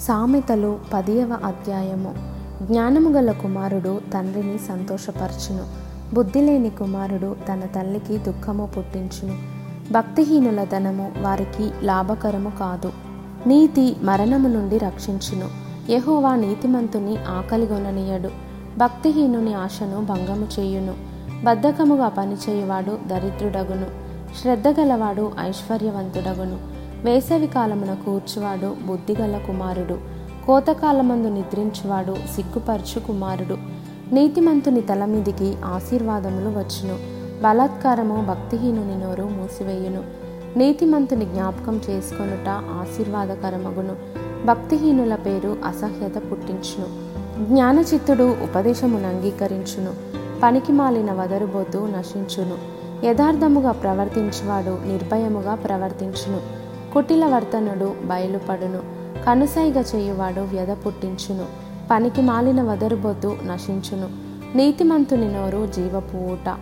సామెతలు పదియవ అధ్యాయము. జ్ఞానము గల కుమారుడు తండ్రిని సంతోషపరచును. బుద్ధి లేని కుమారుడు తన తల్లికి దుఃఖము పుట్టించును. భక్తిహీనుల ధనము వారికి లాభకరము కాదు. నీతి మరణము నుండి రక్షించును. యహోవా నీతిమంతుని ఆకలిగొననీయడు భక్తిహీనుని ఆశను భంగము చేయును. బద్ధకముగా పనిచేయువాడు దరిద్రుడగును. శ్రద్ధ గలవాడు ఐశ్వర్యవంతుడగును. వేసవి కాలమున కూర్చువాడు బుద్ధిగల కుమారుడు. కోతకాలమందు నిద్రించువాడు సిగ్గుపరచు కుమారుడు. నీతిమంతుని తల మీదికి ఆశీర్వాదములు వచ్చును. బలాత్కారము భక్తిహీనుని నోరు మూసివేయును. నీతిమంతుని జ్ఞాపకం చేసుకొనుట ఆశీర్వాదకరమగును. భక్తిహీనుల పేరు అసహ్యత పుట్టించును. జ్ఞానచిత్తుడు ఉపదేశమును అంగీకరించును. పనికి మాలిన వదరుబోతు నశించును. యథార్థముగా ప్రవర్తించువాడు నిర్భయముగా ప్రవర్తించును. కుటిలవర్తనుడు బయలుపడును. కనుసైగ చేయువాడు వ్యధ పుట్టించును. పనికి మాలిన వదరుబోతు నశించును. నీతిమంతుని నోరు జీవపు ఊట.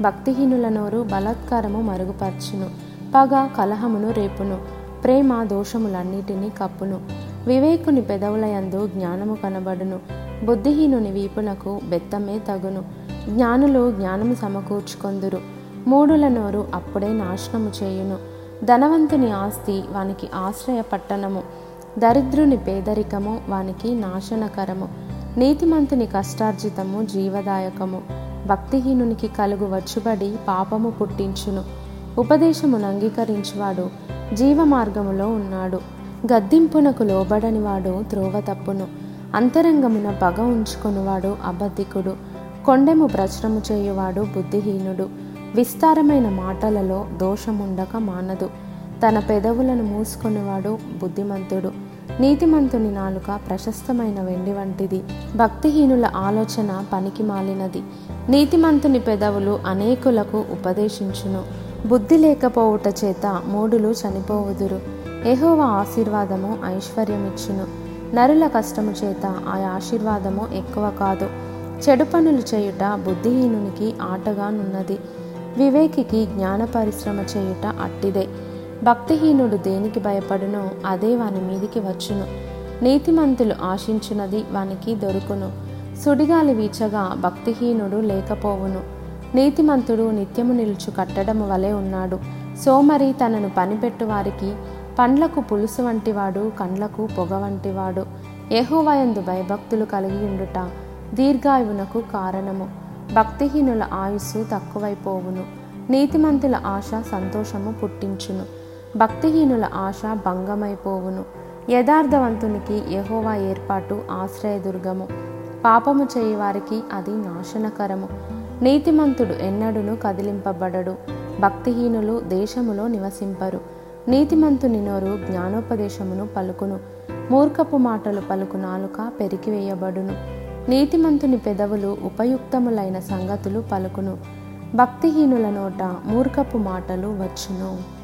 భక్తిహీనుల నోరు బలాత్కారము మరుగుపర్చును. పగ కలహమును రేపును. ప్రేమ దోషములన్నిటినీ కప్పును. వివేకుని పెదవులయందు జ్ఞానము కనబడును. బుద్ధిహీనుని వీపునకు బెత్తమే తగును. జ్ఞానులు జ్ఞానము సమకూర్చుకొందురు. మూడుల నోరు అప్పుడే నాశనము చేయును. ధనవంతుని ఆస్తి వానికి ఆశ్రయ పట్టణము దరిద్రుని పేదరికము వానికి నాశనకరము నీతిమంతుని కష్టార్జితము జీవదాయకము భక్తిహీనునికి కలుగు వచ్చుబడి పాపము పుట్టించును ఉపదేశమును అంగీకరించువాడు జీవ మార్గములో ఉన్నాడు గద్దింపునకు లోబడని వాడు త్రోవ తప్పును అంతరంగమున పగ ఉంచుకొనివాడు అబద్ధికుడు కొండెము ప్రచురము చేయువాడు బుద్ధిహీనుడు విస్తారమైన మాటలలో దోషముండక మానదు. తన పెదవులను మూసుకునేవాడు బుద్ధిమంతుడు. నీతిమంతుని నాలుక ప్రశస్తమైన వెండి వంటిది. భక్తిహీనుల ఆలోచన పనికి మాలినది. నీతిమంతుని పెదవులు అనేకులకు ఉపదేశించును. బుద్ధి లేకపోవుట చేత మూడులు చనిపోవుదురు. ఎహోవ ఆశీర్వాదము ఐశ్వర్యమిచ్చును. నరుల కష్టము చేత ఆ ఆశీర్వాదము ఎక్కువ కాదు. చెడు పనులు చేయుట బుద్ధిహీనునికి ఆటగానున్నది. వివేకికి జ్ఞాన పరిశ్రమ చేయుట అట్టిదే. భక్తిహీనుడు దేనికి భయపడునో అదే వాని మీదికి వచ్చును. నీతిమంతులు ఆశించున్నది వానికి దొరుకును. సుడిగాలి వీచగా భక్తిహీనుడు లేకపోవును. నీతిమంతుడు నిత్యము నిలుచు కట్టడము వలె ఉన్నాడు. సోమరి తనను పనిపెట్టు వారికి పండ్లకు పులుసు వంటివాడు కండ్లకు పొగ వంటివాడు. యహోవయందు భయభక్తులు కలిగి ఉండుట దీర్ఘాయువునకు కారణము. భక్తిహీనుల ఆయుస్సు తక్కువైపోవును. నీతిమంతుల ఆశ సంతోషము పుట్టించును. భక్తిహీనుల ఆశ భంగమైపోవును. యథార్థవంతునికి యహోవా ఏర్పాటు ఆశ్రయదుర్గము. పాపము చేయువారికి అది నాశనకరము. నీతిమంతుడు ఎన్నడును కదిలింపబడడు. భక్తిహీనులు దేశములో నివసింపరు. నీతిమంతుని నోరు జ్ఞానోపదేశమును పలుకును. మూర్ఖపు మాటలు పలుకు నాలుక పెరికివేయబడును. నీతిమంతుని పెదవులు ఉపయుక్తములైన సంగతులు పలుకును. భక్తిహీనుల నోట మూర్ఖపు మాటలు వచ్చును.